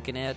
looking at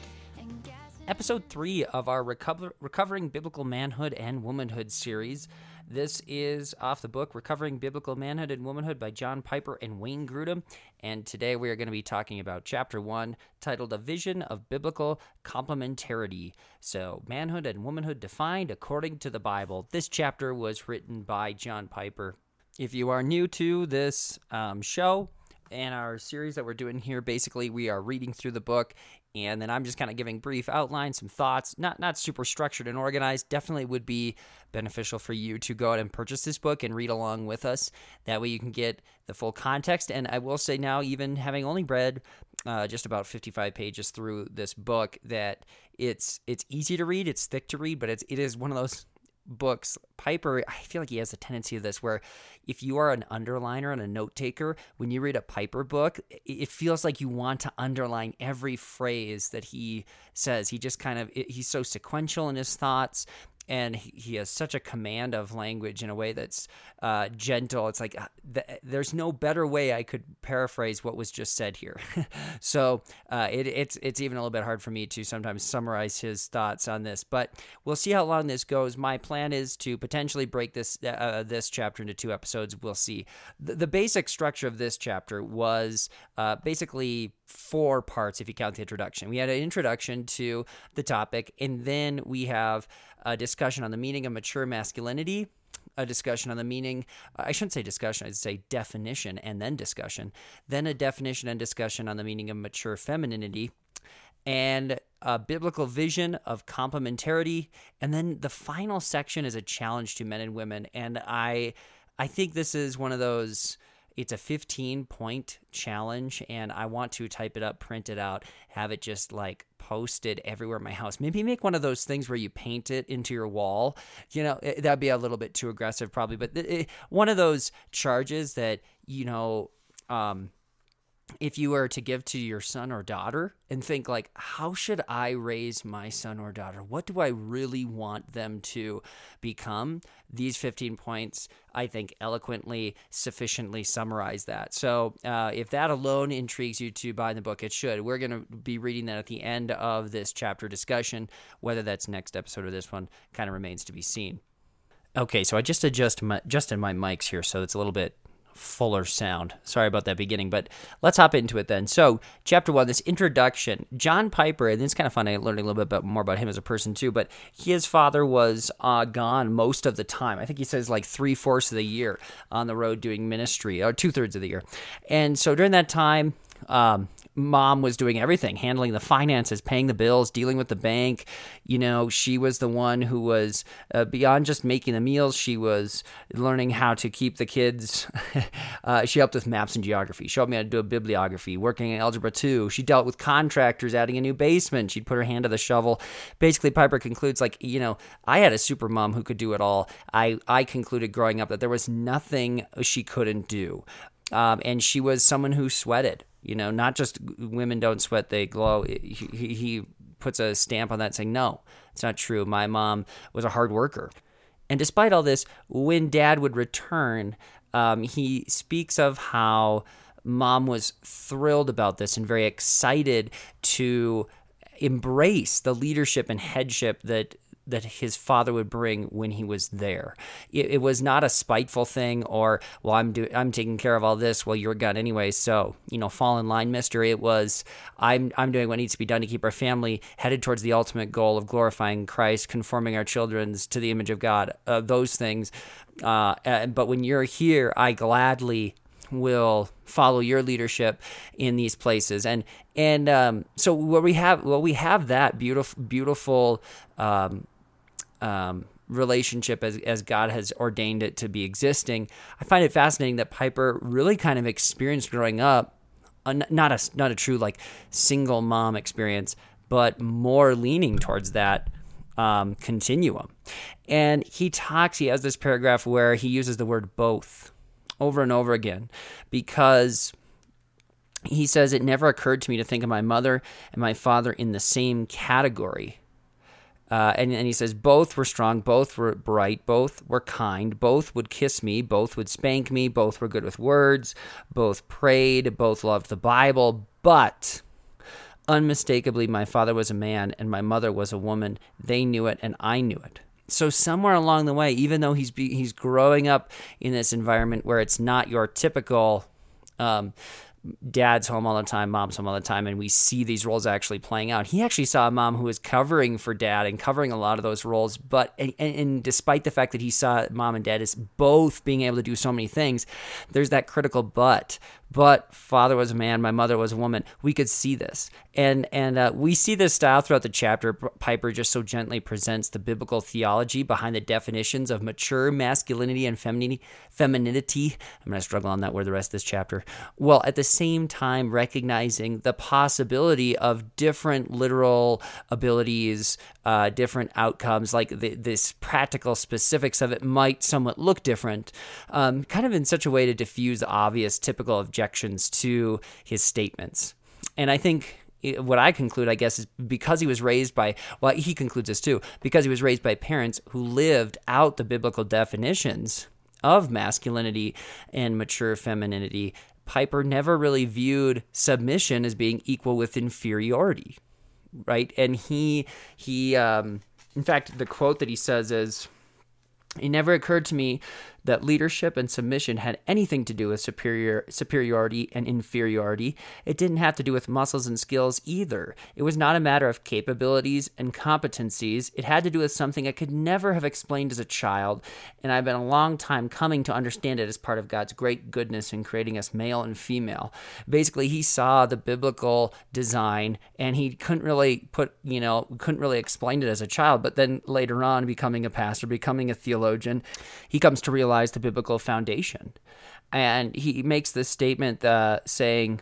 episode three of our Recover- Recovering Biblical Manhood and Womanhood series. This is off the book Recovering Biblical Manhood and Womanhood by John Piper and Wayne Grudem. And today we are going to be talking about chapter one, titled A Vision of Biblical Complementarity. So, manhood and womanhood defined according to the Bible. This chapter was written by John Piper. If you are new to this um, show, and our series that we're doing here basically we are reading through the book and then I'm just kind of giving brief outlines, some thoughts, not not super structured and organized. Definitely would be beneficial for you to go out and purchase this book and read along with us. That way you can get the full context. And I will say now, even having only read uh, just about 55 pages through this book, that it's it's easy to read, it's thick to read, but it's it is one of those books, Piper, I feel like he has a tendency of this where if you are an underliner and a note taker, when you read a Piper book, it feels like you want to underline every phrase that he says. He just kind of, he's so sequential in his thoughts and he has such a command of language in a way that's uh, gentle. It's like uh, th- there's no better way I could paraphrase what was just said here. so uh, it, it's it's even a little bit hard for me to sometimes summarize his thoughts on this. But we'll see how long this goes. My plan is to potentially break this uh, uh this chapter into two episodes. We'll see. The, the basic structure of this chapter was uh, basically four parts if you count the introduction. We had an introduction to the topic, and then we have a discussion on the meaning of mature masculinity, a discussion on the meaning, I shouldn't say discussion, I'd say definition and then discussion, then a definition and discussion on the meaning of mature femininity, and a biblical vision of complementarity, and then the final section is a challenge to men and women. And I I think this is one of those it's a 15 point challenge, and I want to type it up, print it out, have it just like posted everywhere in my house. Maybe make one of those things where you paint it into your wall. You know, it, that'd be a little bit too aggressive, probably, but it, one of those charges that, you know, um, if you were to give to your son or daughter and think like how should i raise my son or daughter? What do i really want them to become? These 15 points i think eloquently sufficiently summarize that. So uh, if that alone intrigues you to buy the book it should. We're going to be reading that at the end of this chapter discussion. Whether that's next episode or this one kind of remains to be seen. Okay so i just adjust my, adjusted my mics here so it's a little bit fuller sound. Sorry about that beginning, but let's hop into it then. So, chapter one, this introduction. John Piper, and it's kind of fun. I learned a little bit about, more about him as a person too. But his father was uh, gone most of the time. I think he says like three fourths of the year on the road doing ministry, or two thirds of the year. And so during that time, um, mom was doing everything, handling the finances, paying the bills, dealing with the bank. You know, she was the one who was uh, beyond just making the meals. She was learning how to keep the kids. uh, she helped with maps and geography. Helped me how to do a bibliography, working in algebra two. She dealt with contractors adding a new basement. She'd put her hand to the shovel. Basically, Piper concludes like, you know, I had a super mom who could do it all. I I concluded growing up that there was nothing she couldn't do. Um, and she was someone who sweated. You know, not just women don't sweat, they glow. He, he puts a stamp on that saying, no, it's not true. My mom was a hard worker. And despite all this, when dad would return, um, he speaks of how mom was thrilled about this and very excited to embrace the leadership and headship that that his father would bring when he was there. It, it, was not a spiteful thing or well I'm do I'm taking care of all this. Well you're gone anyway so you know fall in line mystery it was I'm I'm doing what needs to be done to keep our family headed towards the ultimate goal of glorifying Christ conforming our children's to the image of God. Uh, those things uh, but when you're here I gladly will follow your leadership in these places. And and um, so what we have well we have that beautiful beautiful um, um, relationship as, as God has ordained it to be existing. I find it fascinating that Piper really kind of experienced growing up, a, not a not a true like single mom experience, but more leaning towards that um, continuum. And he talks. He has this paragraph where he uses the word both over and over again because he says it never occurred to me to think of my mother and my father in the same category uh, and, and he says, both were strong, both were bright, both were kind, both would kiss me, both would spank me, both were good with words, both prayed, both loved the Bible, but Unmistakably, my father was a man and my mother was a woman. They knew it and I knew it. So somewhere along the way, even though he's be, he's growing up in this environment where it's not your typical um, dad's home all the time, mom's home all the time, and we see these roles actually playing out. He actually saw a mom who was covering for dad and covering a lot of those roles, but and, and, despite the fact that he saw mom and dad as both being able to do so many things, there's that critical but but father was a man, my mother was a woman. We could see this, and and uh, we see this style throughout the chapter. Piper just so gently presents the biblical theology behind the definitions of mature masculinity and femininity. Femininity. I'm gonna struggle on that word the rest of this chapter. Well, at the same time, recognizing the possibility of different literal abilities, uh, different outcomes, like the, this practical specifics of it might somewhat look different, um, kind of in such a way to diffuse the obvious, typical of objections to his statements. And I think what I conclude, I guess, is because he was raised by, well, he concludes this too, because he was raised by parents who lived out the biblical definitions of masculinity and mature femininity, Piper never really viewed submission as being equal with inferiority, right? And he, he, um, in fact, the quote that he says is, it never occurred to me that leadership and submission had anything to do with superior superiority and inferiority. It didn't have to do with muscles and skills either. It was not a matter of capabilities and competencies. It had to do with something I could never have explained as a child, and I've been a long time coming to understand it as part of God's great goodness in creating us male and female. Basically, he saw the biblical design and he couldn't really put, you know, couldn't really explain it as a child, but then later on becoming a pastor, becoming a theologian, he comes to realize the biblical foundation. And he makes this statement uh, saying,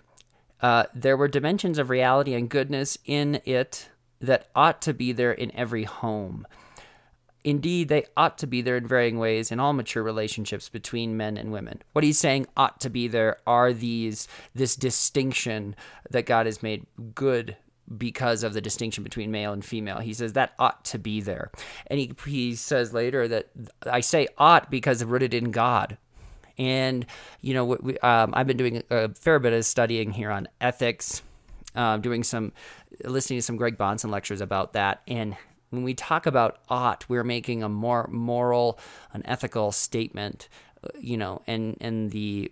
uh, There were dimensions of reality and goodness in it that ought to be there in every home. Indeed, they ought to be there in varying ways in all mature relationships between men and women. What he's saying ought to be there are these this distinction that God has made good because of the distinction between male and female. He says that ought to be there. And he, he says later that I say ought because rooted in God. And, you know, we, um, I've been doing a fair bit of studying here on ethics, uh, doing some, listening to some Greg Bahnsen lectures about that. And when we talk about ought, we're making a more moral, an ethical statement, uh, you know, and, and the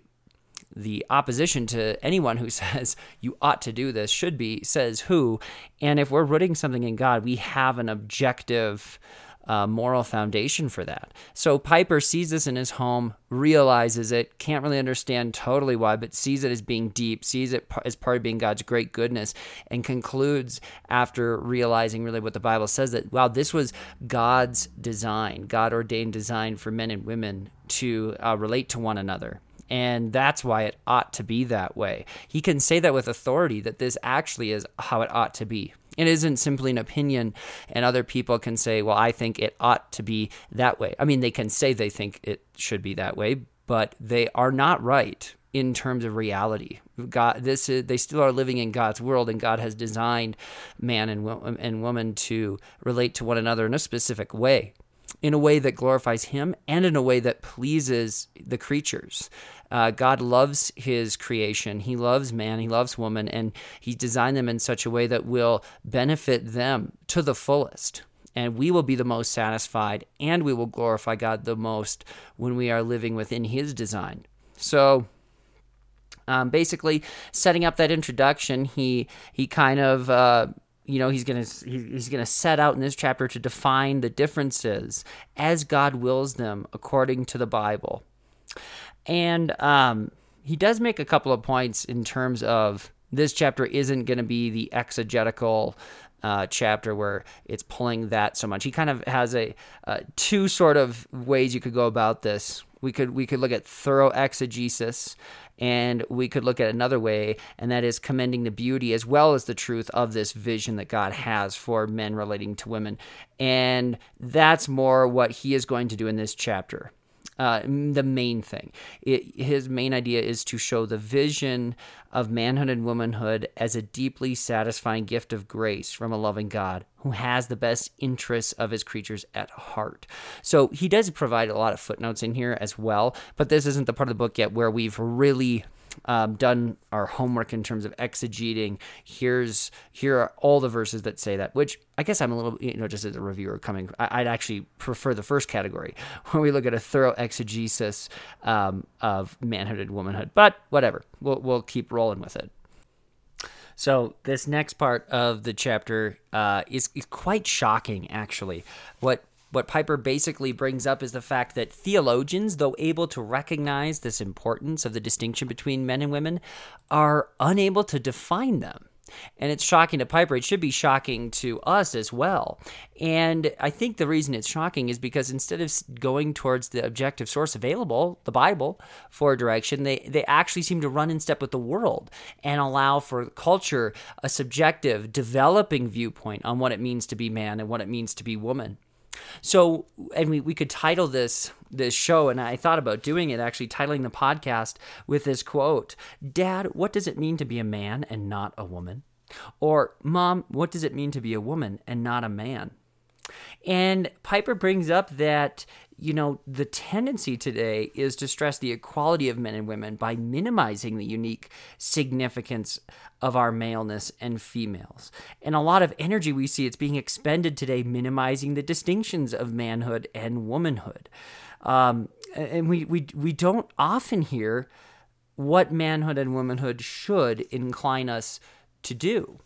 the opposition to anyone who says you ought to do this should be says who. And if we're rooting something in God, we have an objective uh, moral foundation for that. So Piper sees this in his home, realizes it, can't really understand totally why, but sees it as being deep, sees it as part of being God's great goodness, and concludes after realizing really what the Bible says that, wow, this was God's design, God ordained design for men and women to uh, relate to one another and that's why it ought to be that way. He can say that with authority that this actually is how it ought to be. It isn't simply an opinion, and other people can say, well, I think it ought to be that way. I mean, they can say they think it should be that way, but they are not right in terms of reality. God, this is, they still are living in God's world, and God has designed man and, and woman to relate to one another in a specific way in a way that glorifies him and in a way that pleases the creatures. Uh, God loves his creation. He loves man, he loves woman, and he designed them in such a way that will benefit them to the fullest. And we will be the most satisfied and we will glorify God the most when we are living within his design. So, um, basically, setting up that introduction, he he kind of uh, you know he's gonna he's gonna set out in this chapter to define the differences as God wills them according to the Bible, and um, he does make a couple of points in terms of this chapter isn't going to be the exegetical uh, chapter where it's pulling that so much. He kind of has a uh, two sort of ways you could go about this. We could we could look at thorough exegesis and we could look at another way, and that is commending the beauty as well as the truth of this vision that God has for men relating to women. And that's more what he is going to do in this chapter. Uh, the main thing. It, his main idea is to show the vision of manhood and womanhood as a deeply satisfying gift of grace from a loving God who has the best interests of his creatures at heart. So he does provide a lot of footnotes in here as well, but this isn't the part of the book yet where we've really um, done our homework in terms of exegeting. Here's here are all the verses that say that. Which I guess I'm a little, you know, just as a reviewer coming, I, would actually prefer the first category where we look at a thorough exegesis um, of manhood and womanhood. But whatever, we'll we'll keep rolling with it. So this next part of the chapter uh, is, is quite shocking, actually. What what Piper basically brings up is the fact that theologians, though able to recognize this importance of the distinction between men and women, are unable to define them. And it's shocking to Piper. It should be shocking to us as well. And I think the reason it's shocking is because instead of going towards the objective source available, the Bible, for direction, they, they actually seem to run in step with the world and allow for culture a subjective, developing viewpoint on what it means to be man and what it means to be woman. So, and we, we could title this this show, and I thought about doing it actually, titling the podcast with this quote Dad, what does it mean to be a man and not a woman? Or, Mom, what does it mean to be a woman and not a man? And Piper brings up that you know, the tendency today is to stress the equality of men and women by minimizing the unique significance of our maleness and females. And a lot of energy we see it's being expended today minimizing the distinctions of manhood and womanhood. Um, and we, we, we don't often hear what manhood and womanhood should incline us to do.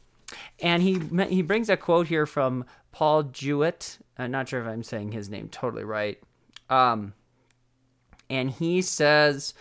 And he he brings a quote here from Paul Jewett. I'm not sure if I'm saying his name totally right. Um, and he says,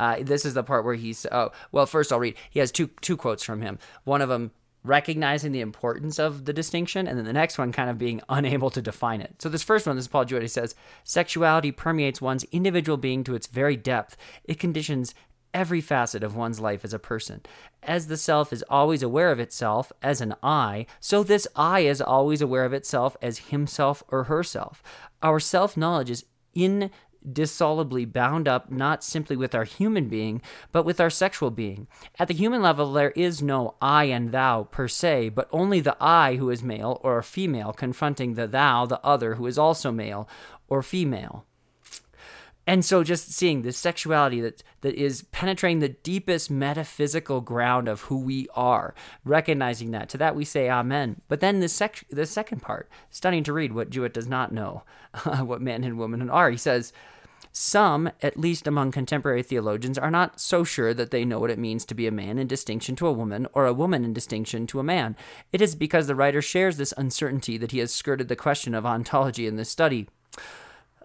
uh, this is the part where he's, oh, well, first I'll read. He has two, two quotes from him. One of them recognizing the importance of the distinction, and then the next one kind of being unable to define it. So this first one, this is Paul Jewett, he says, sexuality permeates one's individual being to its very depth. It conditions every facet of one's life as a person. As the self is always aware of itself as an I, so this I is always aware of itself as himself or herself. Our self knowledge is indissolubly bound up not simply with our human being, but with our sexual being. At the human level, there is no I and thou per se, but only the I who is male or female confronting the thou, the other, who is also male or female. And so just seeing this sexuality that that is penetrating the deepest metaphysical ground of who we are, recognizing that. To that we say amen. But then the sec- the second part, stunning to read what Jewett does not know, what man and woman are. He says, some, at least among contemporary theologians, are not so sure that they know what it means to be a man in distinction to a woman, or a woman in distinction to a man. It is because the writer shares this uncertainty that he has skirted the question of ontology in this study.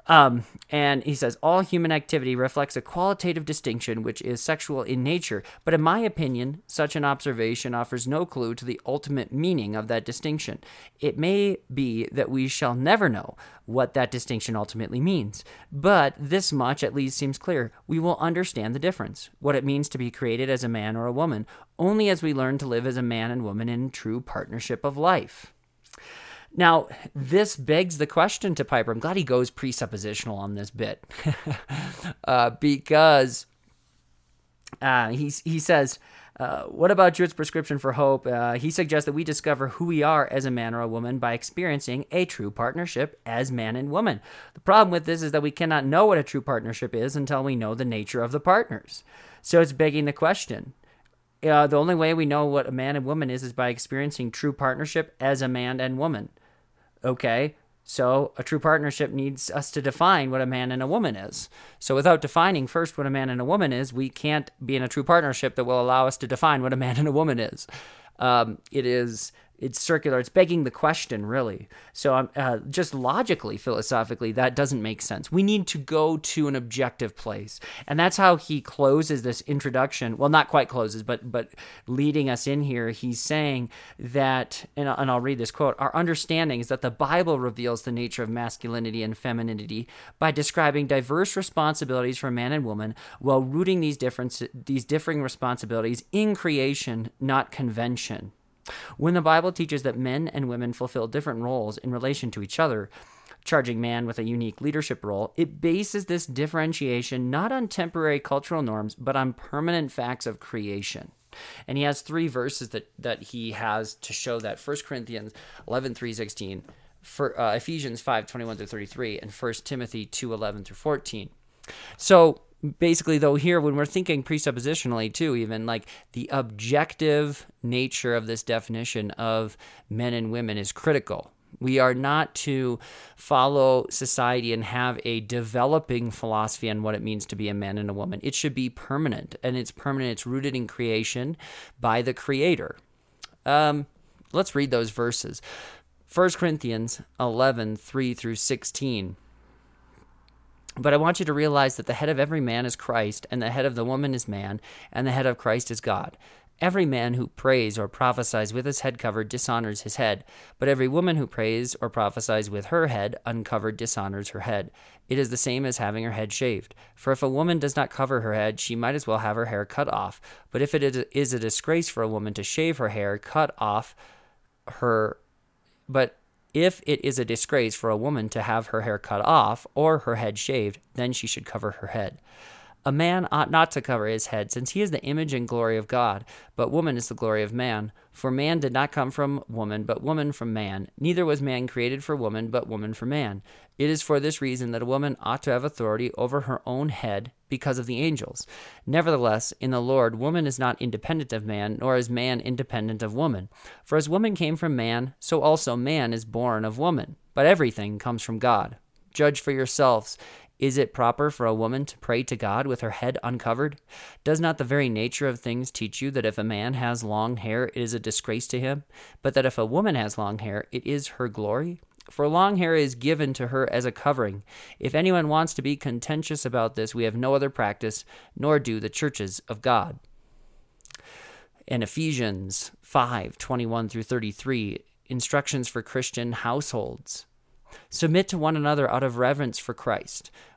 Um, and he says all human activity reflects a qualitative distinction which is sexual in nature, but in my opinion, such an observation offers no clue to the ultimate meaning of that distinction. It may be that we shall never know what that distinction ultimately means, but this much at least seems clear. We will understand the difference, what it means to be created as a man or a woman, only as we learn to live as a man and woman in true partnership of life. Now, this begs the question to Piper. I'm glad he goes presuppositional on this bit uh, because uh, he, he says, uh, what about Jewett's prescription for hope? Uh, he suggests that we discover who we are as a man or a woman by experiencing a true partnership as man and woman. The problem with this is that we cannot know what a true partnership is until we know the nature of the partners. So it's begging the question uh, the only way we know what a man and woman is is by experiencing true partnership as a man and woman. Okay, so a true partnership needs us to define what a man and a woman is. So without defining first what a man and a woman is, we can't be in a true partnership that will allow us to define what a man and a woman is. Um, it is it's circular. It's begging the question, really. So, um, uh, just logically, philosophically, that doesn't make sense. We need to go to an objective place, and that's how he closes this introduction. Well, not quite closes, but but leading us in here. He's saying that, and, and I'll read this quote: "Our understanding is that the Bible reveals the nature of masculinity and femininity by describing diverse responsibilities for man and woman, while rooting these different these differing responsibilities in creation, not convention." When the Bible teaches that men and women fulfill different roles in relation to each other, charging man with a unique leadership role, it bases this differentiation not on temporary cultural norms, but on permanent facts of creation. And he has three verses that, that he has to show that 1 Corinthians 11, 3, 16, for, uh, Ephesians 5, 21 through 33, and 1 Timothy 2, 11 through 14. So basically though here when we're thinking presuppositionally too even like the objective nature of this definition of men and women is critical we are not to follow society and have a developing philosophy on what it means to be a man and a woman. It should be permanent, and it's permanent. It's rooted in creation by the Creator. Um, let's read those verses. 1 Corinthians 11, 3 through 16. But I want you to realize that the head of every man is Christ, and the head of the woman is man, and the head of Christ is God. Every man who prays or prophesies with his head covered dishonors his head, but every woman who prays or prophesies with her head uncovered dishonors her head. It is the same as having her head shaved. For if a woman does not cover her head, she might as well have her hair cut off. But if it is a disgrace for a woman to shave her hair, cut off her. But if it is a disgrace for a woman to have her hair cut off or her head shaved, then she should cover her head. A man ought not to cover his head, since he is the image and glory of God, but woman is the glory of man. For man did not come from woman, but woman from man. Neither was man created for woman, but woman for man. It is for this reason that a woman ought to have authority over her own head because of the angels. Nevertheless, in the Lord, woman is not independent of man, nor is man independent of woman. For as woman came from man, so also man is born of woman. But everything comes from God. Judge for yourselves. Is it proper for a woman to pray to God with her head uncovered? Does not the very nature of things teach you that if a man has long hair, it is a disgrace to him, but that if a woman has long hair, it is her glory? For long hair is given to her as a covering. If anyone wants to be contentious about this, we have no other practice, nor do the churches of God. In Ephesians 5 21 through 33, instructions for Christian households. Submit to one another out of reverence for Christ.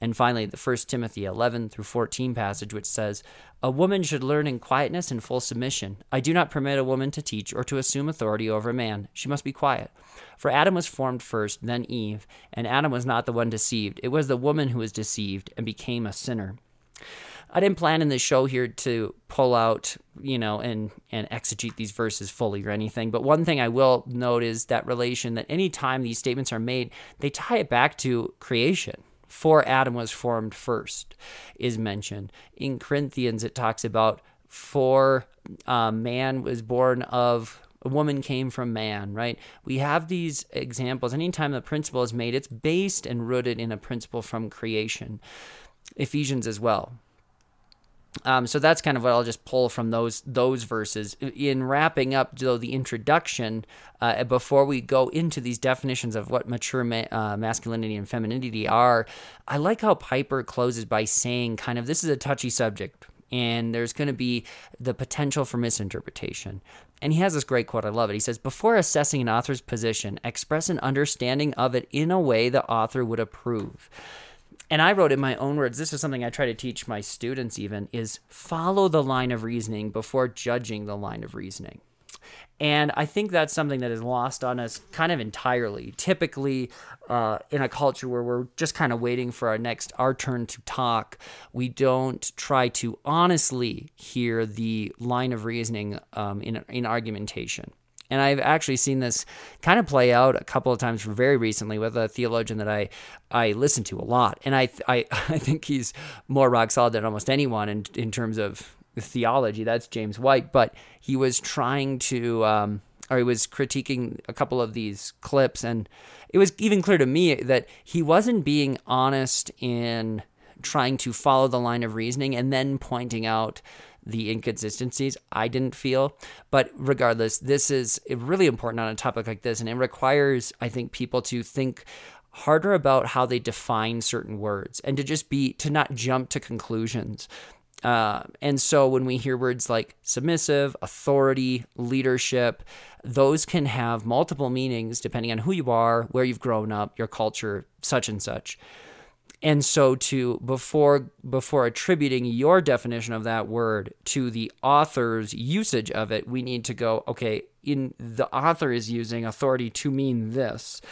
And finally, the 1 Timothy 11 through 14 passage, which says, A woman should learn in quietness and full submission. I do not permit a woman to teach or to assume authority over a man. She must be quiet. For Adam was formed first, then Eve, and Adam was not the one deceived. It was the woman who was deceived and became a sinner. I didn't plan in this show here to pull out, you know, and and exegete these verses fully or anything. But one thing I will note is that relation that anytime these statements are made, they tie it back to creation for Adam was formed first is mentioned. In Corinthians, it talks about for uh, man was born of a woman came from man, right? We have these examples. Anytime the principle is made, it's based and rooted in a principle from creation. Ephesians as well. Um, so that's kind of what I'll just pull from those those verses. In wrapping up, though, the introduction, uh, before we go into these definitions of what mature ma- uh, masculinity and femininity are, I like how Piper closes by saying, kind of, this is a touchy subject, and there's going to be the potential for misinterpretation. And he has this great quote, I love it. He says, Before assessing an author's position, express an understanding of it in a way the author would approve and I wrote in my own words, this is something I try to teach my students even, is follow the line of reasoning before judging the line of reasoning. And I think that's something that is lost on us kind of entirely. Typically, uh, in a culture where we're just kind of waiting for our next, our turn to talk, we don't try to honestly hear the line of reasoning um, in, in argumentation. And I've actually seen this kind of play out a couple of times very recently with a theologian that I, I listen to a lot. And I, I, I think he's more rock solid than almost anyone in, in terms of theology. That's James White. But he was trying to, um, or he was critiquing a couple of these clips. And it was even clear to me that he wasn't being honest in trying to follow the line of reasoning and then pointing out the inconsistencies I didn't feel. But regardless, this is really important on a topic like this, and it requires, I think, people to think harder about how they define certain words and to just be to not jump to conclusions. Uh, and so when we hear words like submissive, authority, leadership, those can have multiple meanings depending on who you are, where you've grown up, your culture, such and such. And so to before before attributing your definition of that word to the author's usage of it, we need to go, okay, in the author is using authority to mean this,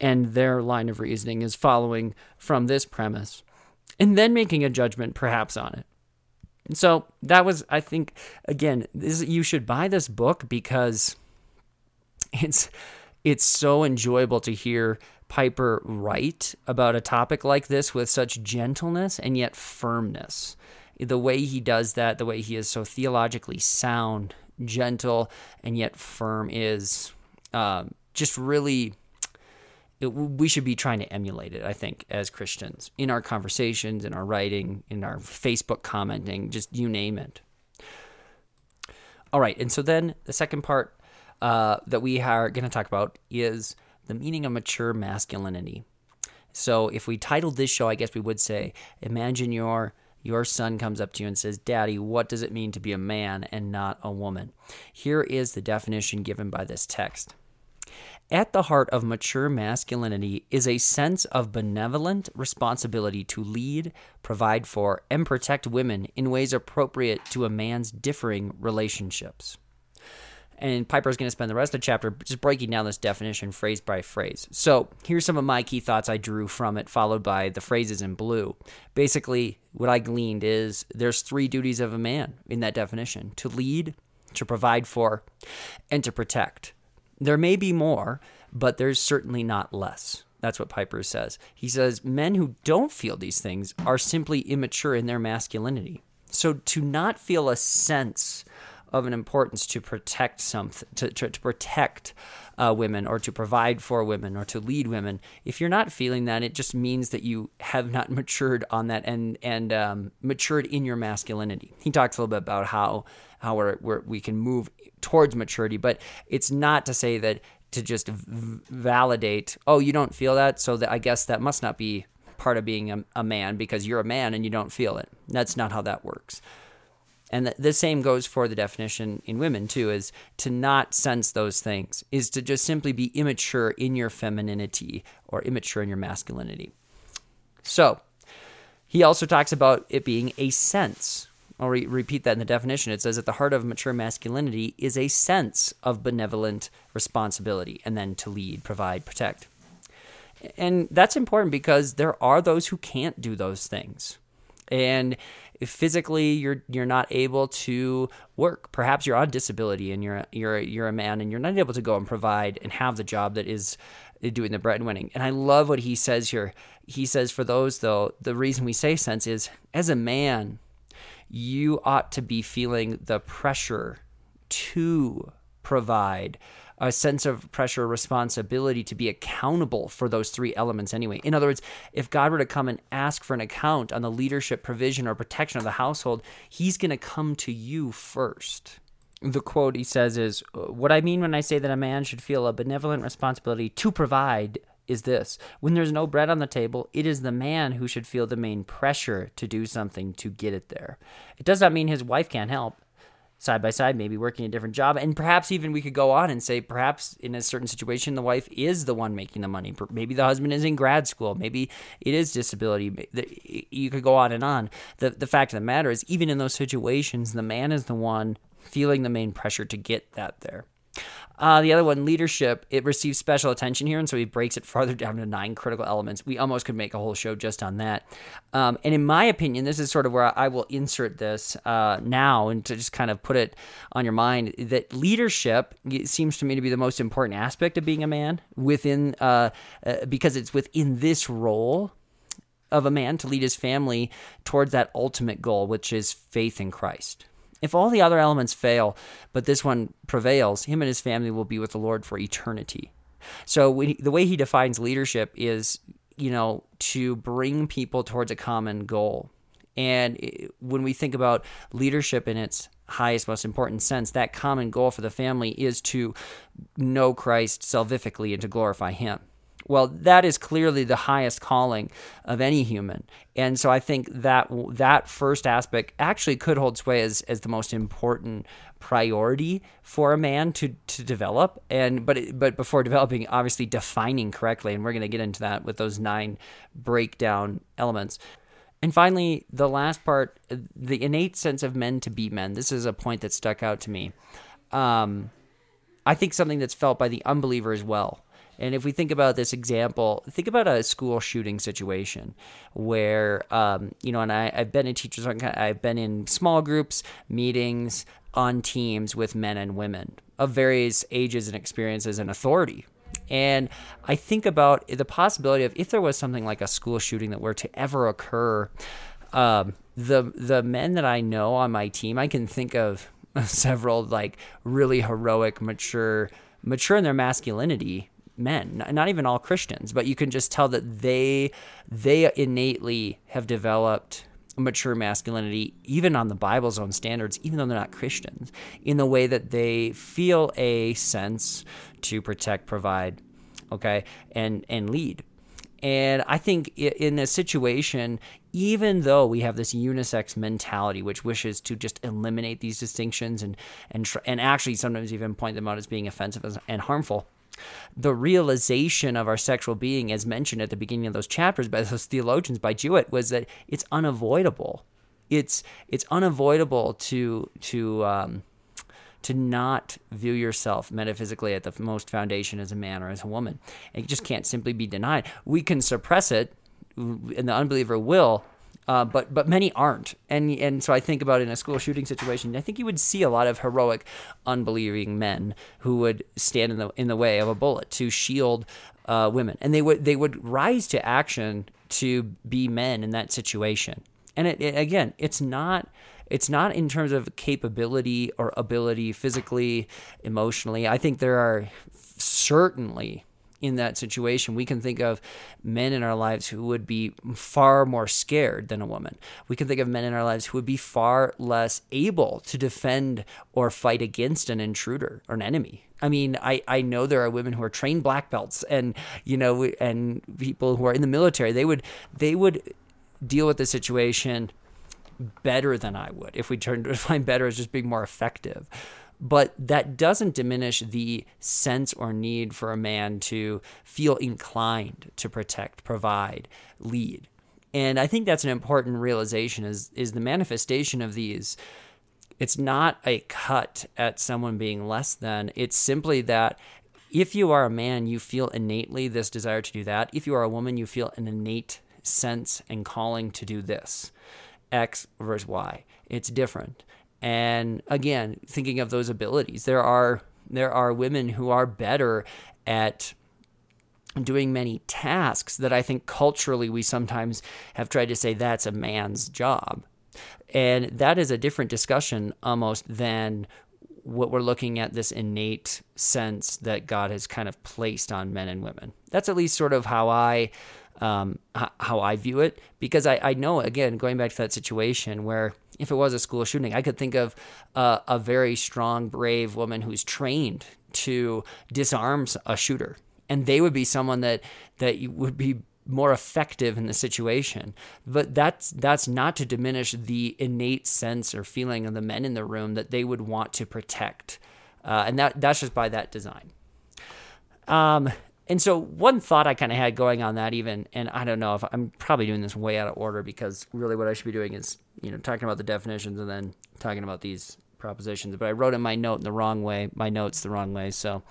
and their line of reasoning is following from this premise. And then making a judgment perhaps on it. And so that was, I think, again, this, you should buy this book because it's it's so enjoyable to hear Piper write about a topic like this with such gentleness and yet firmness. The way he does that, the way he is so theologically sound, gentle, and yet firm is um, just really it, we should be trying to emulate it, I think, as Christians in our conversations, in our writing, in our Facebook commenting, just you name it. All right, and so then the second part uh, that we are going to talk about is the meaning of mature masculinity. So if we titled this show, I guess we would say, Imagine your your son comes up to you and says, Daddy, what does it mean to be a man and not a woman? Here is the definition given by this text. At the heart of mature masculinity is a sense of benevolent responsibility to lead, provide for, and protect women in ways appropriate to a man's differing relationships. And Piper is going to spend the rest of the chapter just breaking down this definition phrase by phrase. So here's some of my key thoughts I drew from it, followed by the phrases in blue. Basically, what I gleaned is there's three duties of a man in that definition to lead, to provide for, and to protect. There may be more, but there's certainly not less. That's what Piper says. He says men who don't feel these things are simply immature in their masculinity. So to not feel a sense of an importance to protect something, to, to, to protect uh, women or to provide for women or to lead women, if you're not feeling that, it just means that you have not matured on that and and um, matured in your masculinity. He talks a little bit about how how we're, we're, we can move towards maturity, but it's not to say that to just v- validate, oh, you don't feel that, so that I guess that must not be part of being a, a man because you're a man and you don't feel it. That's not how that works. And the, same goes for the definition in women too is to not sense those things is to just simply be immature in your femininity or immature in your masculinity. So, he also talks about it being a sense I'll re- repeat that in the definition. It says at the heart of mature masculinity is a sense of benevolent responsibility, and then to lead, provide, protect. And that's important because there are those who can't do those things. And physically you're you're not able to work, perhaps you're on disability and you're you're you're a man and you're not able to go and provide and have the job that is uh, doing the breadwinning. And I love what he says here. He says for those though, the reason we say sense is as a man, you ought to be feeling the pressure to provide a sense of pressure, responsibility to be accountable for those three elements anyway. In other words, if God were to come and ask for an account on the leadership, provision, or protection of the household, he's going to come to you first. The quote he says is What I mean when I say that a man should feel a benevolent responsibility to provide is this when there's no bread on the table, it is the man who should feel the main pressure to do something to get it there. It does not mean his wife can't help. Side by side, maybe working a different job. And perhaps even we could go on and say, perhaps in a certain situation, the wife is the one making the money. Maybe the husband is in grad school. Maybe it is disability. You could go on and on. The, the fact of the matter is, even in those situations, the man is the one feeling the main pressure to get that there. Uh, the other one, leadership, it receives special attention here, and so he breaks it farther down to nine critical elements. We almost could make a whole show just on that. Um, and in my opinion, this is sort of where I will insert this uh, now and to just kind of put it on your mind that leadership seems to me to be the most important aspect of being a man within, uh, uh because it's within this role of a man to lead his family towards that ultimate goal, which is faith in Christ. If all the other elements fail, but this one prevails, him and his family will be with the Lord for eternity. So he, the way he defines leadership is you know, to bring people towards a common goal. And when we think about leadership in its highest, most important sense, that common goal for the family is to know Christ salvifically and to glorify Him. Well, that is clearly the highest calling of any human, and so I think that that first aspect actually could hold sway as as the most important priority for a man to to develop. And but it, but before developing, obviously defining correctly, and we're going to get into that with those nine breakdown elements. And finally, the last part, the innate sense of men to be men. This is a point that stuck out to me. Um, I think something that's felt by the unbeliever as well. And if we think about this example, think about a school shooting situation where, um, you know, and I, have been in teachers, I've been in small groups, meetings, on teams with men and women of various ages and experiences and authority. And I think about the possibility of if there was something like a school shooting that were to ever occur, um, the the men that I know on my team, I can think of several like really heroic, mature, mature in their masculinity men not even all christians but you can just tell that they they innately have developed mature masculinity, even on the Bible's own standards, even though they're not Christians, in the way that they feel a sense to protect, provide, okay, and and lead. And I think in a situation, even though we have this unisex mentality, which wishes to just eliminate these distinctions and and and actually sometimes even point them out as being offensive and harmful, the realization of our sexual being, as mentioned at the beginning of those chapters by those theologians, by Jewett, was that it's unavoidable. It's it's unavoidable to to um, to not view yourself metaphysically at the most foundation as a man or as a woman. It just can't simply be denied. We can suppress it, and the unbeliever will, uh, but but many aren't, and and so I think about in a school shooting situation, I think you would see a lot of heroic, unbelieving men who would stand in the in the way of a bullet to shield uh, women, and they would they would rise to action to be men in that situation. And it, it, again, it's not it's not in terms of capability or ability physically, emotionally. I think there are certainly in that situation. We can think of men in our lives who would be far more scared than a woman. We can think of men in our lives who would be far less able to defend or fight against an intruder or an enemy. I mean, I, I know there are women who are trained black belts and, you know, and people who are in the military. They would, they would deal with the situation better than I would if we turned to define better as just being more effective but that doesn't diminish the sense or need for a man to feel inclined to protect, provide, lead. And I think that's an important realization is is the manifestation of these it's not a cut at someone being less than. It's simply that if you are a man, you feel innately this desire to do that. If you are a woman, you feel an innate sense and calling to do this. X versus Y. It's different. And again, thinking of those abilities, there are there are women who are better at doing many tasks that I think culturally we sometimes have tried to say that's a man's job. And that is a different discussion almost than what we're looking at this innate sense that God has kind of placed on men and women. That's at least sort of how I um, how I view it because I, I know again going back to that situation where if it was a school shooting, I could think of uh, a very strong, brave woman who's trained to disarm a shooter, and they would be someone that that would be more effective in the situation. But that's that's not to diminish the innate sense or feeling of the men in the room that they would want to protect, uh, and that that's just by that design. Um, and so one thought I kind of had going on that even, and I don't know if I'm probably doing this way out of order because really what I should be doing is, you know, talking about the definitions and then talking about these propositions. But I wrote in my note in the wrong way, my notes the wrong way. So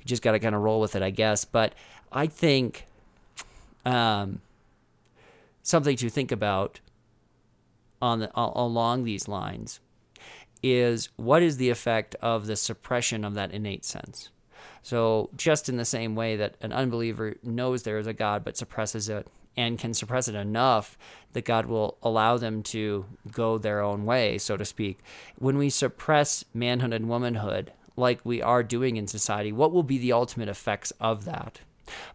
you just got to kind of roll with it, I guess. But I think um, something to think about on the, along these lines is what is the effect of the suppression of that innate sense? So, just in the same way that an unbeliever knows there is a God but suppresses it and can suppress it enough that God will allow them to go their own way, so to speak. When we suppress manhood and womanhood, like we are doing in society, what will be the ultimate effects of that?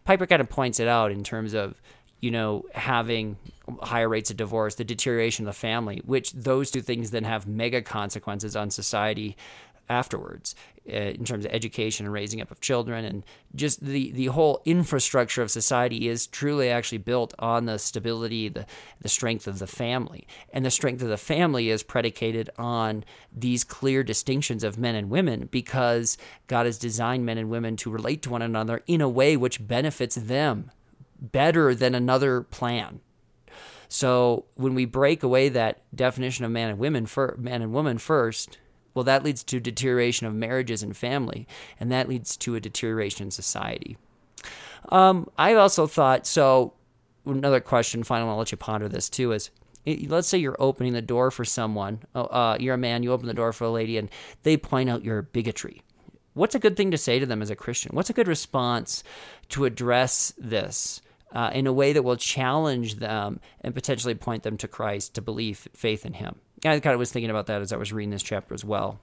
Piper kind of points it out in terms of you know, having higher rates of divorce, the deterioration of the family, which those two things then have mega consequences on society afterwards uh, in terms of education and raising up of children. And just the the whole infrastructure of society is truly actually built on the stability the the strength of the family. And the strength of the family is predicated on these clear distinctions of men and women because God has designed men and women to relate to one another in a way which benefits them better than another plan. So when we break away that definition of man and women for man and woman first well, that leads to deterioration of marriages and family, and that leads to a deterioration in society. Um, I also thought so. Another question, final, I'll let you ponder this too, is let's say you're opening the door for someone. Oh, uh, you're a man, you open the door for a lady, and they point out your bigotry. What's a good thing to say to them as a Christian? What's a good response to address this? Uh, in a way that will challenge them and potentially point them to Christ, to believe, faith in Him. I kind of was thinking about that as I was reading this chapter as well.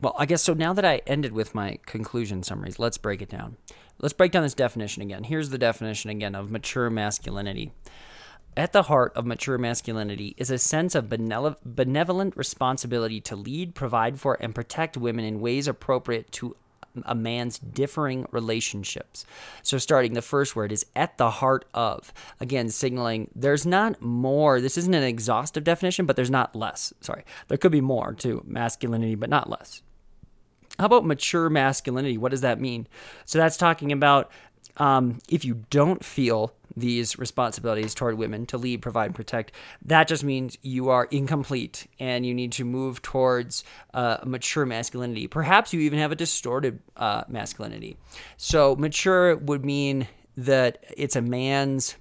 Well, I guess so. Now that I ended with my conclusion summaries, let's break it down. Let's break down this definition again. Here's the definition again of mature masculinity. At the heart of mature masculinity is a sense of benevolent responsibility to lead, provide for, and protect women in ways appropriate to a man's differing relationships. So, starting the first word is at the heart of. Again, signaling there's not more. This isn't an exhaustive definition, but there's not less. Sorry. There could be more to masculinity, but not less. How about mature masculinity? What does that mean? So, that's talking about um, if you don't feel these responsibilities toward women to lead, provide, protect, that just means you are incomplete and you need to move towards uh, mature masculinity. Perhaps you even have a distorted uh, masculinity. So, mature would mean that it's a man's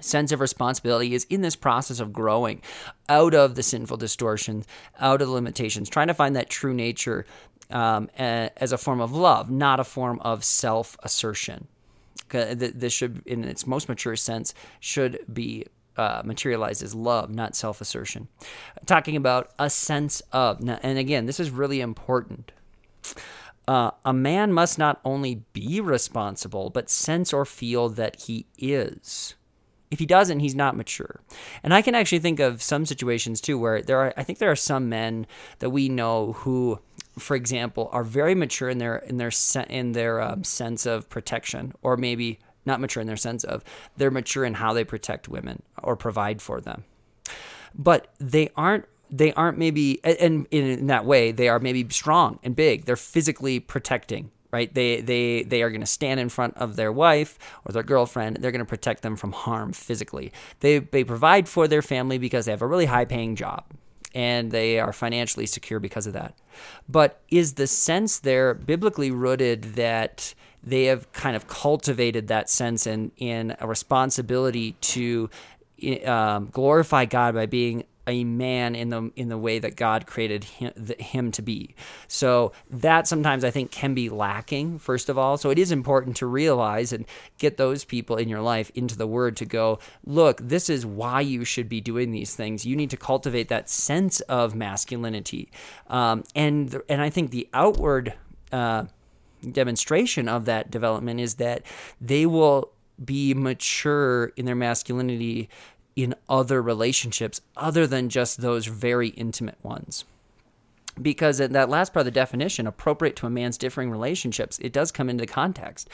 sense of responsibility is in this process of growing out of the sinful distortions, out of the limitations, trying to find that true nature um, as a form of love, not a form of self assertion. This should, in its most mature sense, should be uh, materialized as love, not self assertion. Talking about a sense of, and again, this is really important. Uh, a man must not only be responsible, but sense or feel that he is. If he doesn't, he's not mature. And I can actually think of some situations too where there are, I think there are some men that we know who for example, are very mature in their in their in their um, sense of protection, or maybe not mature in their sense of they're mature in how they protect women or provide for them, but they aren't they aren't maybe and in that way they are maybe strong and big. They're physically protecting right? They they they are going to stand in front of their wife or their girlfriend. They're going to protect them from harm physically. They they provide for their family because they have a really high paying job and they are financially secure because of that. But is the sense there biblically rooted that they have kind of cultivated that sense in, in a responsibility to um, glorify God by being a man in the in the way that God created him, him to be. So that sometimes I think can be lacking first of all. So it is important to realize and get those people in your life into the word to go, look, this is why you should be doing these things. You need to cultivate that sense of masculinity. Um, and and I think the outward uh, demonstration of that development is that they will be mature in their masculinity in other relationships other than just those very intimate ones. Because in that last part of the definition, appropriate to a man's differing relationships, it does come into context.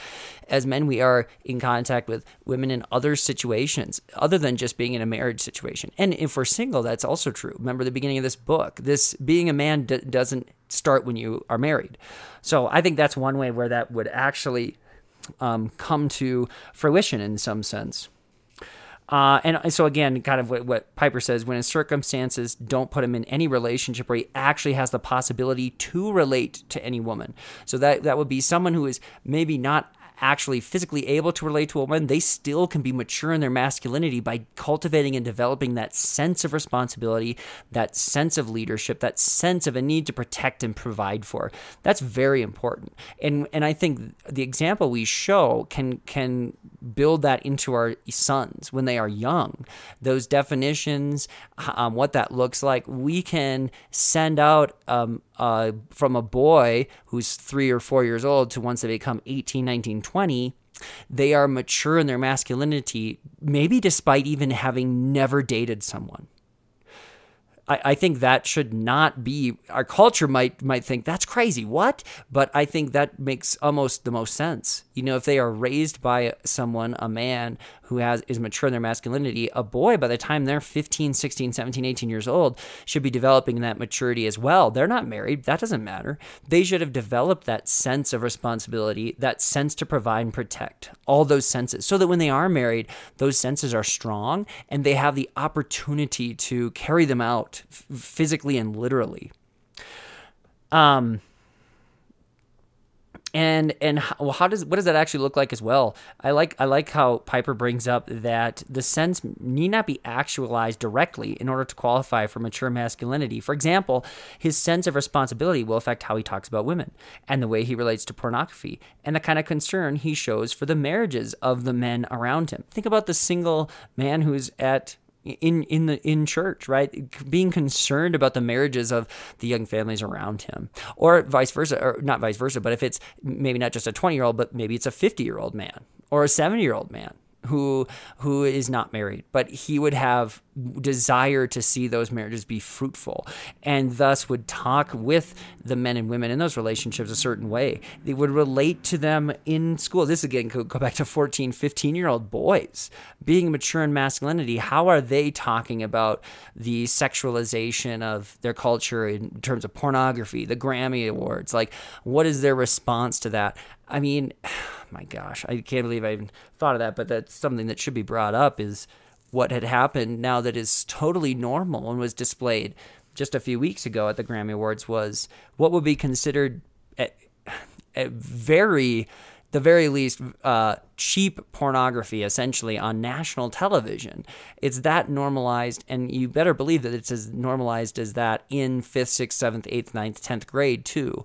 As men, we are in contact with women in other situations other than just being in a marriage situation. And if we're single, that's also true. Remember the beginning of this book. This being a man d- doesn't start when you are married. So I think that's one way where that would actually um, come to fruition in some sense. Uh, and so again, kind of what, what, Piper says, when his circumstances don't put him in any relationship where he actually has the possibility to relate to any woman. So that that would be someone who is maybe not actually physically able to relate to a woman, they still can be mature in their masculinity by cultivating and developing that sense of responsibility, that sense of leadership, that sense of a need to protect and provide for. That's very important. And and I think the example we show can can build that into our sons when they are young. Those definitions, um, what that looks like, we can send out um, uh, from a boy who's three or four years old to once they become 18, 19, 20 They are mature in their masculinity, maybe despite even having never dated someone. I, I think that should not be our culture might might think that's crazy. What? But I think that makes almost the most sense. You know, if they are raised by someone, a man who has is mature in their masculinity, a boy by the time they're 15, 16, 17, 18 years old should be developing that maturity as well. They're not married, that doesn't matter. They should have developed that sense of responsibility, that sense to provide and protect, all those senses so that when they are married, those senses are strong and they have the opportunity to carry them out physically and literally. Um and and how, well, how does what does that actually look like as well? I like I like how Piper brings up that the sense need not be actualized directly in order to qualify for mature masculinity. For example, his sense of responsibility will affect how he talks about women and the way he relates to pornography and the kind of concern he shows for the marriages of the men around him. Think about the single man who's at in in the in church right? Being concerned about the marriages of the young families around him. Or vice versa or not vice versa but if it's maybe not just a 20 year old but maybe it's a 50 year old man or a 70 year old man who who is not married, but he would have desire to see those marriages be fruitful and thus would talk with the men and women in those relationships a certain way. They would relate to them in school. This again could go back to 14 15 year old boys. Being mature in masculinity how are they talking about the sexualization of their culture in terms of pornography the grammy awards? Like what is their response to that i mean my gosh, I can't believe I even thought of that, but that's something that should be brought up is what had happened now that is totally normal and was displayed just a few weeks ago at the Grammy Awards was what would be considered a, a very the very least uh, cheap pornography essentially on national television. It's that normalized, and you better believe that it's as normalized as that in fifth, sixth, seventh, eighth, ninth, tenth grade too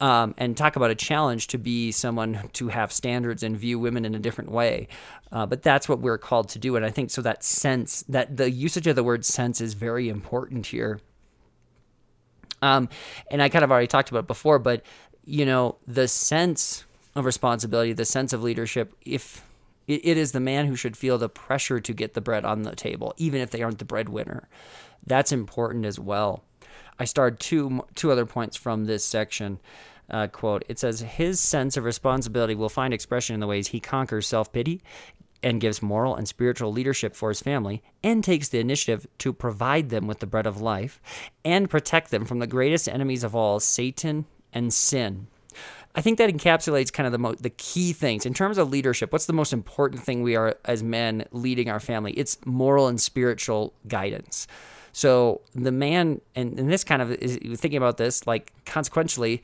um, and talk about a challenge to be someone to have standards and view women in a different way. Uh, but that's what we're called to do. And I think so that sense, that the usage of the word sense is very important here. Um, and I kind of already talked about it before, but you know, the sense of responsibility, the sense of leadership, if it, it is the man who should feel the pressure to get the bread on the table, even if they aren't the breadwinner. That's important as well. I starred two two other points from this section. Uh, quote, it says, His sense of responsibility will find expression in the ways he conquers self pity and gives moral and spiritual leadership for his family and takes the initiative to provide them with the bread of life and protect them from the greatest enemies of all, Satan and sin. I think that encapsulates kind of the mo- the key things in terms of leadership. What's the most important thing we are as men leading our family? It's moral and spiritual guidance. So the man, and, and this kind of is thinking about this, like consequentially,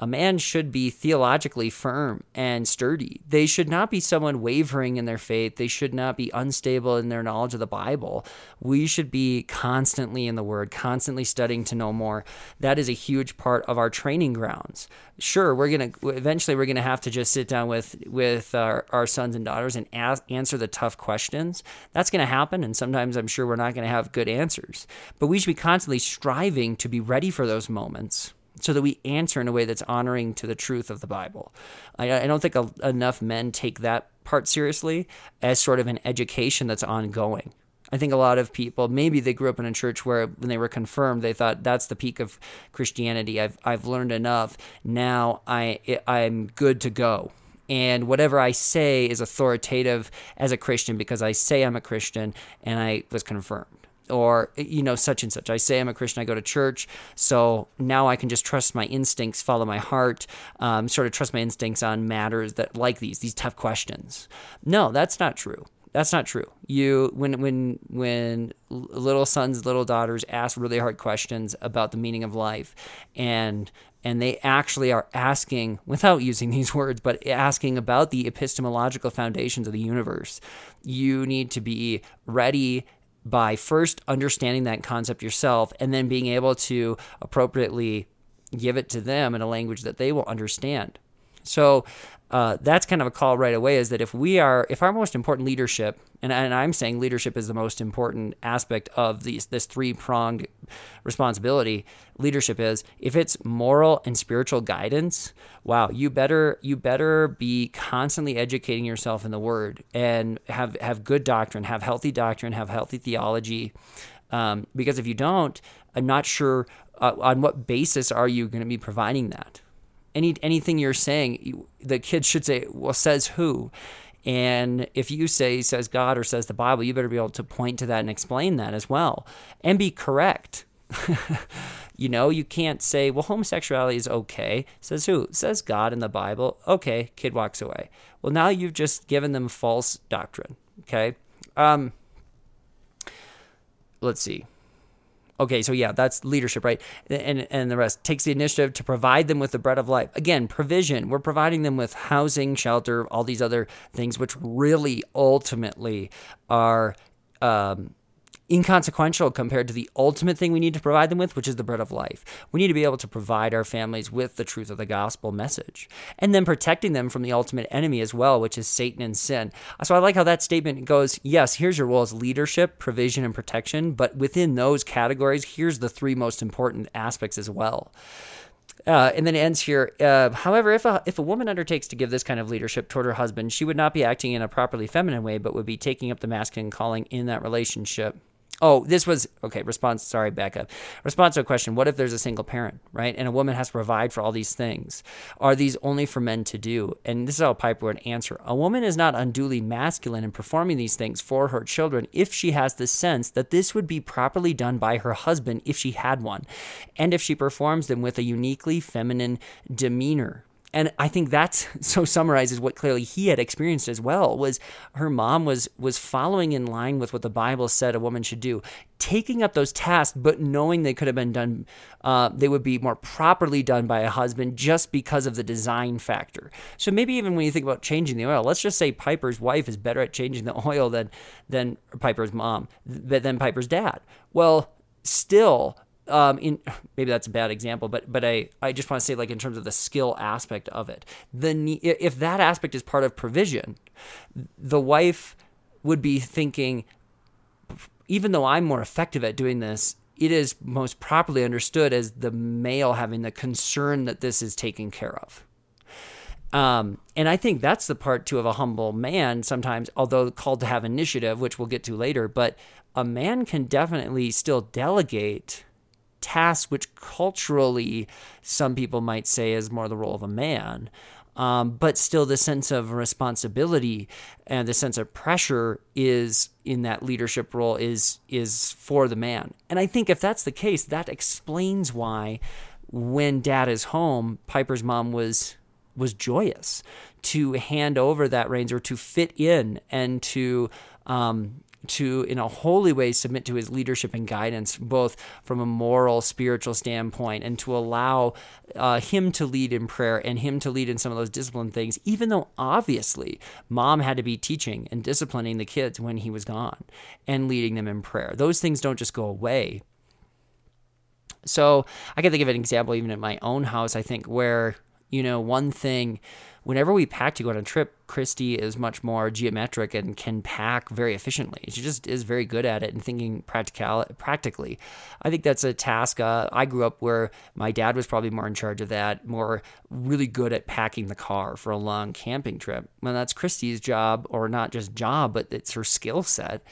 a man should be theologically firm and sturdy. They should not be someone wavering in their faith. They should not be unstable in their knowledge of the Bible. We should be constantly in the Word, constantly studying to know more. That is a huge part of our training grounds. Sure, we're gonna eventually we're gonna have to just sit down with with our, our sons and daughters and ask, answer the tough questions. That's gonna happen, and sometimes I'm sure we're not gonna have good answers. But we should be constantly striving to be ready for those moments so that we answer in a way that's honoring to the truth of the Bible. I, I don't think a, enough men take that part seriously as sort of an education that's ongoing. I think a lot of people maybe they grew up in a church where when they were confirmed they thought that's the peak of Christianity. I've I've learned enough. Now I I'm good to go. And whatever I say is authoritative as a Christian because I say I'm a Christian and I was confirmed or you know such and such. I say i'm a christian i go to church so now i can just trust my instincts follow my heart um, sort of trust my instincts on matters that like these these tough questions. No that's not true. That's not true. You when when when little sons little daughters ask really hard questions about the meaning of life and and they actually are asking without using these words but asking about the epistemological foundations of the universe you need to be ready by first understanding that concept yourself and then being able to appropriately give it to them in a language that they will understand. So uh, that's kind of a call right away is that if we are, if our most important leadership, and, and I'm saying leadership is the most important aspect of these, this three pronged responsibility, leadership is if it's moral and spiritual guidance, wow, you better, you better be constantly educating yourself in the word and have, have good doctrine, have healthy doctrine, have healthy theology. Um, because if you don't, I'm not sure uh, on what basis are you going to be providing that any anything you're saying, the kids should say, "Well, says who?" And if you say says God or says the Bible, you better be able to point to that and explain that as well and be correct. you know, you can't say, well, homosexuality is okay. Says who? Says God in the Bible. Okay, kid walks away. Well, now you've just given them false doctrine. Okay. Um, let's see. Okay, so yeah, that's leadership, right? And and the rest takes the initiative to provide them with the bread of life. Again, provision. We're providing them with housing, shelter, all these other things, which really ultimately are um, inconsequential compared to the ultimate thing we need to provide them with, which is the bread of life. We need to be able to provide our families with the truth of the gospel message and then protecting them from the ultimate enemy as well, which is Satan and sin. So I like how that statement goes yes, here's your role as leadership, provision, and protection, but within those categories, here's the three most important aspects as well. Uh, and then it ends here. Uh, however, if a, if a woman undertakes to give this kind of leadership toward her husband, she would not be acting in a properly feminine way, but would be taking up the masculine calling in that relationship. Oh, this was okay. Response. Sorry, back up. Response to a question: What if there's a single parent, right, and a woman has to provide for all these things? Are these only for men to do? And this is how Piper would answer: A woman is not unduly masculine in performing these things for her children if she has the sense that this would be properly done by her husband if she had one, and if she performs them with a uniquely feminine demeanor and I think that's so summarizes what clearly he had experienced as well was her mom was was following in line with what the Bible said a woman should do, taking up those tasks, but knowing they could have been done, uh, they would be more properly done by a husband just because of the design factor. So maybe even when you think about changing the oil, let's just say Piper's wife is better at changing the oil than than Piper's mom, than Piper's dad. Well, still um, in maybe that's a bad example, but but I I just want to say like in terms of the skill aspect of it, the if that aspect is part of provision, the wife would be thinking, even though I'm more effective at doing this, it is most properly understood as the male having the concern that this is taken care of. Um, and I think that's the part too of a humble man sometimes, although called to have initiative, which we'll get to later. But a man can definitely still delegate task, which culturally some people might say is more the role of a man. Um, but still, the sense of responsibility and the sense of pressure is in that leadership role is is for the man. And I think if that's the case, that explains why when dad is home, Piper's mom was was joyous to hand over that reins or to fit in and to um, to, in a holy way, submit to his leadership and guidance, both from a moral, spiritual standpoint, and to allow uh, him to lead in prayer and him to lead in some of those discipline things, even though obviously mom had to be teaching and disciplining the kids when he was gone and leading them in prayer. Those things don't just go away. So I can think of an example even at my own house, I think, where, you know, one thing whenever we pack to go on a trip, Christy is much more geometric and can pack very efficiently. She just is very good at it and thinking practical practically. I think that's a task. Uh, I grew up where my dad was probably more in charge of that, more really good at packing the car for a long camping trip. Well, that's Christy's job, or not just job, but it's her skill set.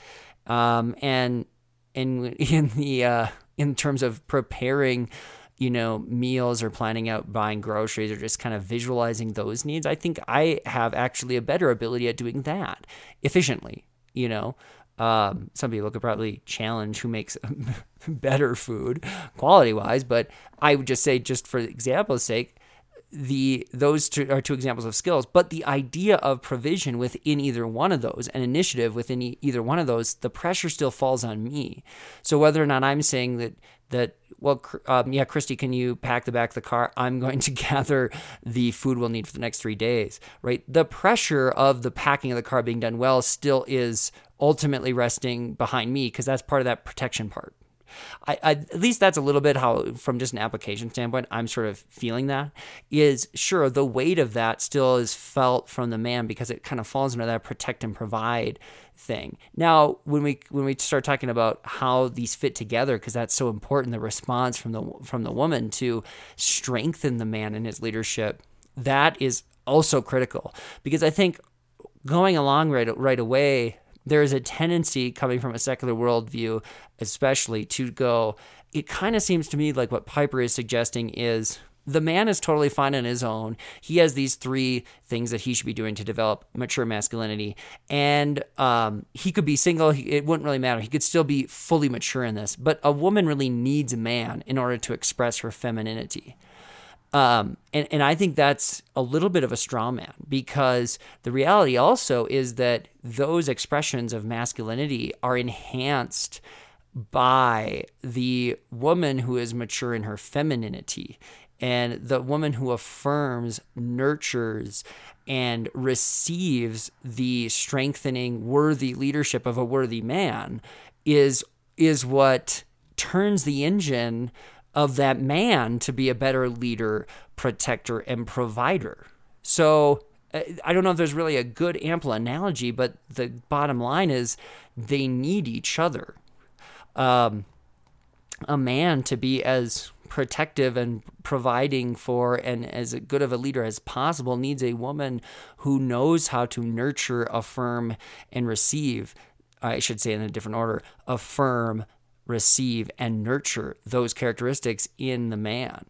Um, and and in the uh, in terms of preparing you know, meals or planning out buying groceries or just kind of visualizing those needs, I think I have actually a better ability at doing that efficiently, you know. Um, some people could probably challenge who makes better food quality wise, but I would just say, just for example's sake, the those two are two examples of skills but the idea of provision within either one of those an initiative within e- either one of those the pressure still falls on me so whether or not i'm saying that that well, um, yeah, Christy, can you pack the back of the car? I'm going to gather the food we'll need for the next three days, right? The pressure of the packing of the car being done well still is ultimately resting behind me because that's part of that protection part. I, I, at least that's a little bit how, from just an application standpoint, I'm sort of feeling that. Is sure the weight of that still is felt from the man because it kind of falls into that protect and provide thing. Now, when we when we start talking about how these fit together, because that's so important, the response from the from the woman to strengthen the man in his leadership, that is also critical because I think going along right right away there is a tendency coming from a secular worldview, especially to go, it kind of seems to me like what Piper is suggesting is the man is totally fine on his own. He has these three things that he should be doing to develop mature masculinity. And um, he could be single, it wouldn't really matter. He could still be fully mature in this. But a woman really needs a man in order to express her femininity. Um, and, and I think that's a little bit of a straw man because the reality also is that those expressions of masculinity are enhanced by the woman who is mature in her femininity and the woman who affirms, nurtures, and receives the strengthening, worthy leadership of a worthy man is is what turns the engine of that man to be a better leader, protector, and provider. So uh, I don't know if there's really a good ample analogy, but the bottom line is they need each other. Um, a man to be as protective and providing for and as good of a leader as possible needs a woman who knows how to nurture, affirm, and receive. I should say in a different order affirm, receive, and nurture those characteristics in the man.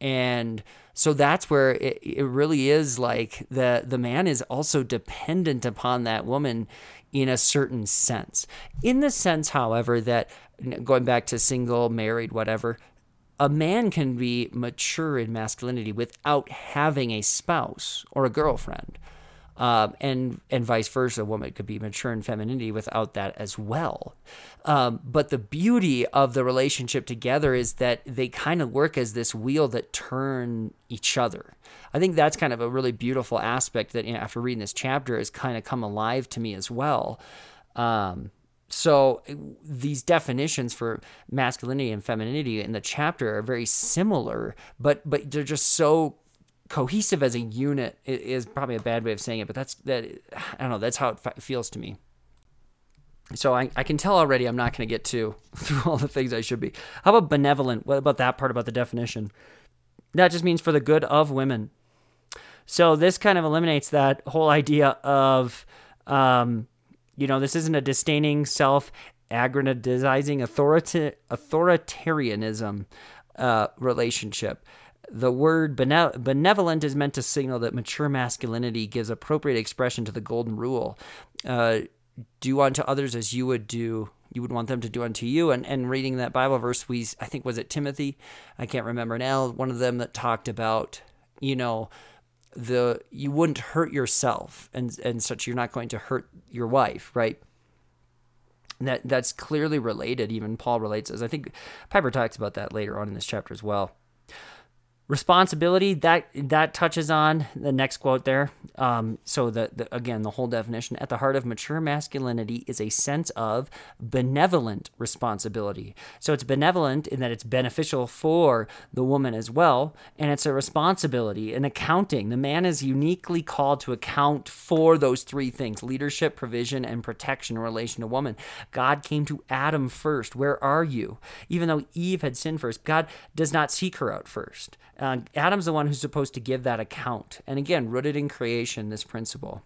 And so that's where it, it really is like the the man is also dependent upon that woman in a certain sense. In the sense, however, that going back to single, married, whatever, a man can be mature in masculinity without having a spouse or a girlfriend. Um, and and vice versa, a woman could be mature in femininity without that as well. Um, but the beauty of the relationship together is that they kind of work as this wheel that turn each other. I think that's kind of a really beautiful aspect that you know, after reading this chapter has kind of come alive to me as well. Um, so these definitions for masculinity and femininity in the chapter are very similar, but but they're just so cohesive as a unit is probably a bad way of saying it, but that's that I don't know, that's how it feels to me. So I, I can tell already I'm not going to get to through all the things I should be. How about benevolent? What about that part about the definition? That just means for the good of women. So this kind of eliminates that whole idea of, um, you know, this isn't a disdaining, self aggrandizing authorita- authoritarianism uh, relationship the word benevolent is meant to signal that mature masculinity gives appropriate expression to the golden rule. Uh, do unto others as you would do you would want them to do unto you. And and reading that bible verse we i think was it timothy? I can't remember now. One of them that talked about you know the you wouldn't hurt yourself and and such you're not going to hurt your wife right? That that's clearly related. Even paul relates as i think piper talks about that later on in this chapter as well responsibility that that touches on the next quote there. Um, so the, the, again the whole definition at the heart of mature masculinity is a sense of benevolent responsibility. So it's benevolent in that it's beneficial for the woman as well and it's a responsibility an accounting. The man is uniquely called to account for those three things leadership provision and protection in relation to woman. God came to adam first. Where are you? Even though eve had sinned first god does not seek her out first uh, Adam's the one who's supposed to give that account. And again, rooted in creation, this principle.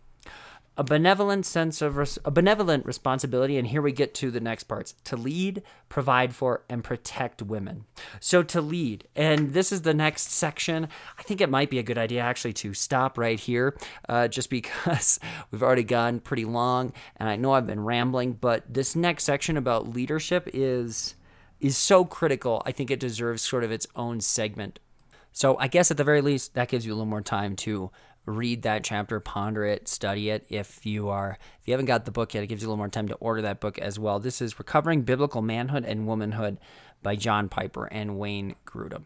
A benevolent sense of res- a benevolent responsibility, and here we get to the next parts: to lead, provide for, and protect women. So to lead, and this is the next section. I think it might be a good idea actually to stop right here, uh, just because we've already gone pretty long, and I know I've been rambling. But this next section about leadership is is so critical. I think it deserves sort of its own segment so I guess at the very least, that gives you a little more time to read that chapter, ponder it, study it. If you are if you haven't got the book yet, it gives you a little more time to order that book as well. This is Recovering Biblical Manhood and Womanhood by John Piper and Wayne Grudem.